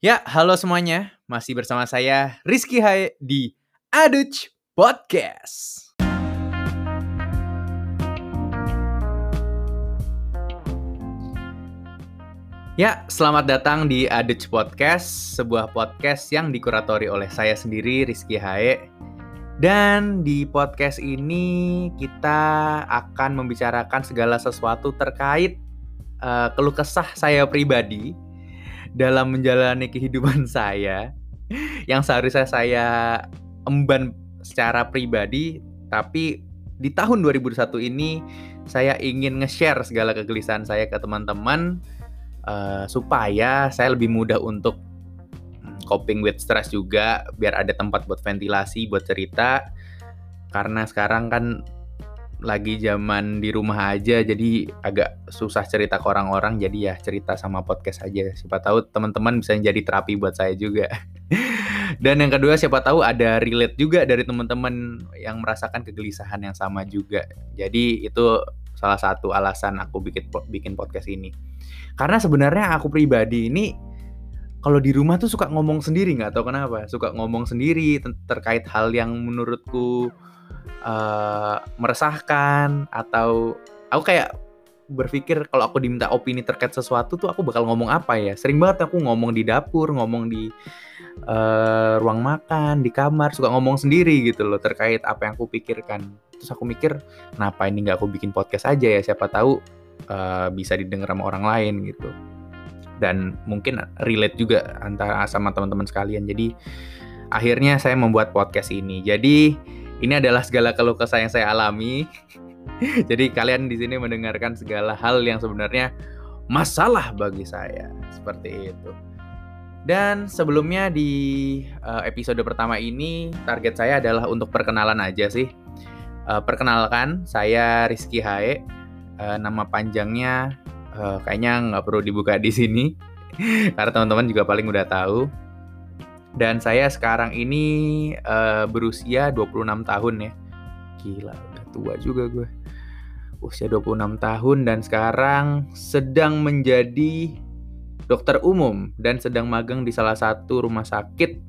Ya, halo semuanya. Masih bersama saya Rizky Hai di Aduch Podcast. Ya, selamat datang di Aduch Podcast, sebuah podcast yang dikuratori oleh saya sendiri Rizky Hae. Dan di podcast ini kita akan membicarakan segala sesuatu terkait uh, keluh kesah saya pribadi dalam menjalani kehidupan saya yang seharusnya saya emban secara pribadi tapi di tahun 2021 ini saya ingin nge-share segala kegelisahan saya ke teman-teman uh, supaya saya lebih mudah untuk hmm, coping with stress juga biar ada tempat buat ventilasi buat cerita. Karena sekarang kan lagi zaman di rumah aja jadi agak susah cerita ke orang-orang jadi ya cerita sama podcast aja. Siapa tahu teman-teman bisa jadi terapi buat saya juga. Dan yang kedua siapa tahu ada relate juga dari teman-teman yang merasakan kegelisahan yang sama juga. Jadi itu salah satu alasan aku bikin bikin podcast ini. Karena sebenarnya aku pribadi ini kalau di rumah tuh suka ngomong sendiri nggak tahu kenapa. Suka ngomong sendiri terkait hal yang menurutku uh, meresahkan atau aku kayak berpikir kalau aku diminta opini terkait sesuatu tuh aku bakal ngomong apa ya? Sering banget aku ngomong di dapur ngomong di uh, ruang makan di kamar suka ngomong sendiri gitu loh terkait apa yang aku pikirkan. Terus aku mikir kenapa ini nggak aku bikin podcast aja ya? Siapa tahu uh, bisa didengar sama orang lain gitu. Dan mungkin relate juga antara sama teman-teman sekalian. Jadi akhirnya saya membuat podcast ini. Jadi ini adalah segala keluh kesah yang saya alami. Jadi kalian di sini mendengarkan segala hal yang sebenarnya masalah bagi saya seperti itu. Dan sebelumnya di uh, episode pertama ini target saya adalah untuk perkenalan aja sih. Uh, perkenalkan saya Rizky Hae. Uh, nama panjangnya kayaknya nggak perlu dibuka di sini karena teman-teman juga paling udah tahu. Dan saya sekarang ini uh, berusia 26 tahun ya. Gila, udah tua juga gue. Usia 26 tahun dan sekarang sedang menjadi dokter umum dan sedang magang di salah satu rumah sakit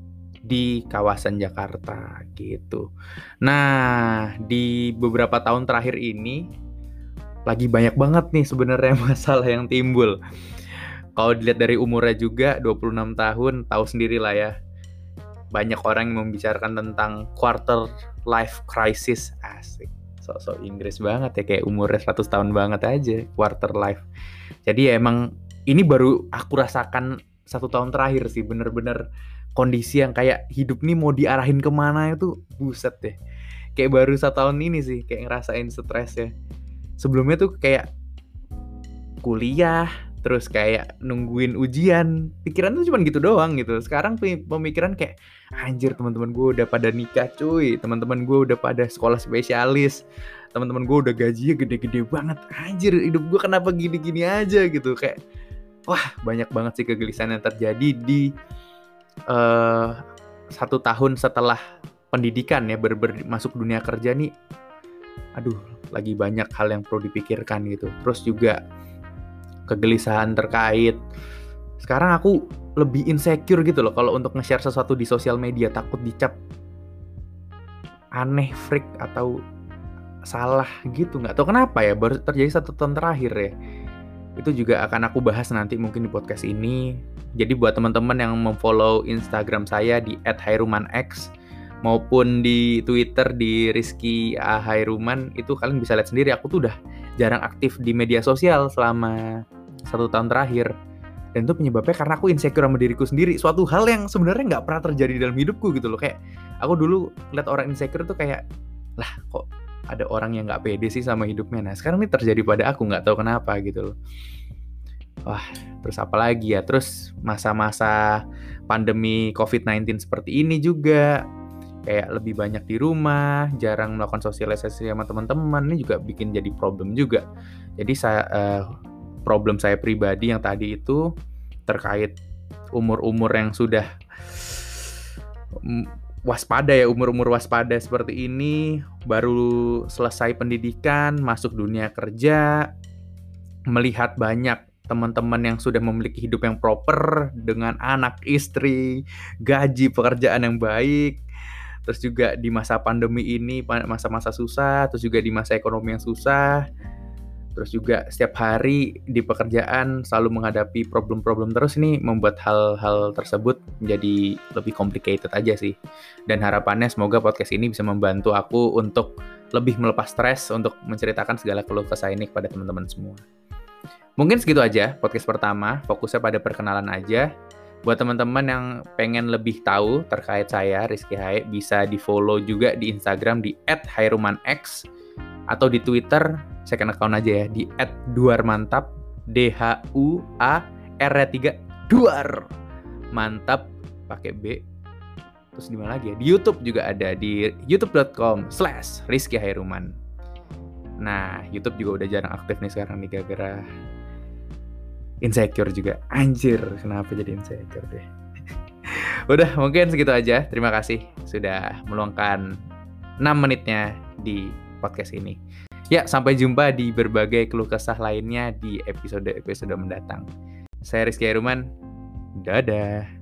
di kawasan Jakarta gitu. Nah, di beberapa tahun terakhir ini lagi banyak banget nih sebenarnya masalah yang timbul. Kalau dilihat dari umurnya juga 26 tahun, tahu sendiri lah ya banyak orang yang membicarakan tentang quarter life crisis. Asik. Sok-sok Inggris banget ya kayak umurnya 100 tahun banget aja quarter life. Jadi ya emang ini baru aku rasakan satu tahun terakhir sih bener-bener kondisi yang kayak hidup nih mau diarahin ke mana itu buset deh. Kayak baru satu tahun ini sih kayak ngerasain stres ya. Sebelumnya tuh kayak kuliah terus kayak nungguin ujian. Pikiran tuh cuma gitu doang gitu. Sekarang pemikiran kayak anjir teman-teman gue udah pada nikah cuy. Teman-teman gue udah pada sekolah spesialis. Teman-teman gue udah gajinya gede-gede banget. Anjir hidup gue kenapa gini-gini aja? Gitu. Kayak wah banyak banget sih kegelisahan yang terjadi di uh, satu tahun setelah pendidikan ya ber, ber masuk dunia kerja nih. Aduh lagi banyak hal yang perlu dipikirkan gitu. Terus juga kegelisahan terkait. Sekarang aku lebih insecure gitu loh kalau untuk nge-share sesuatu di sosial media takut dicap aneh freak atau salah gitu. Nggak tahu kenapa ya baru terjadi satu tahun terakhir ya. Itu juga akan aku bahas nanti mungkin di podcast ini. Jadi buat teman-teman yang memfollow Instagram saya di @hairumanx maupun di Twitter di Rizky A. Hairuman itu kalian bisa lihat sendiri. Aku tuh udah jarang aktif di media sosial selama satu tahun terakhir. Dan itu penyebabnya karena aku insecure sama diriku sendiri. Suatu hal yang sebenarnya nggak pernah terjadi dalam hidupku gitu loh. Kayak aku dulu lihat orang insecure tuh kayak lah kok ada orang yang nggak pede sih sama hidupnya? Nah sekarang ini terjadi pada aku nggak tahu kenapa gitu loh. Wah terus apa lagi ya? Terus masa-masa pandemi COVID-19 seperti ini juga kayak lebih banyak di rumah jarang melakukan sosialisasi sama teman-teman ini juga bikin jadi problem juga. Jadi saya uh, problem saya pribadi yang tadi itu terkait umur-umur yang sudah mm, waspada ya umur-umur waspada seperti ini baru selesai pendidikan masuk dunia kerja melihat banyak teman-teman yang sudah memiliki hidup yang proper dengan anak, istri, gaji, pekerjaan yang baik, terus juga di masa pandemi ini masa-masa susah terus juga di masa ekonomi yang susah. Terus juga setiap hari di pekerjaan selalu menghadapi problem-problem terus ini membuat hal-hal tersebut menjadi lebih complicated aja sih. Dan harapannya semoga podcast ini bisa membantu aku untuk lebih melepas stres untuk menceritakan segala keluh kesah ini kepada teman-teman semua. Mungkin segitu aja podcast pertama fokusnya pada perkenalan aja Buat teman-teman yang pengen lebih tahu terkait saya, Rizky Hae, bisa di-follow juga di Instagram di @hairumanx atau di Twitter, second account aja ya, di @duarmantap, D H U A R 3 Duar. Mantap pakai B. Terus di mana lagi ya? Di YouTube juga ada di youtube.com slash Rizky Hairuman. Nah, YouTube juga udah jarang aktif nih sekarang nih gara-gara insecure juga. Anjir, kenapa jadi insecure deh? Udah, mungkin segitu aja. Terima kasih sudah meluangkan 6 menitnya di podcast ini. Ya, sampai jumpa di berbagai keluh kesah lainnya di episode-episode mendatang. Saya Rizky Heruman. Dadah.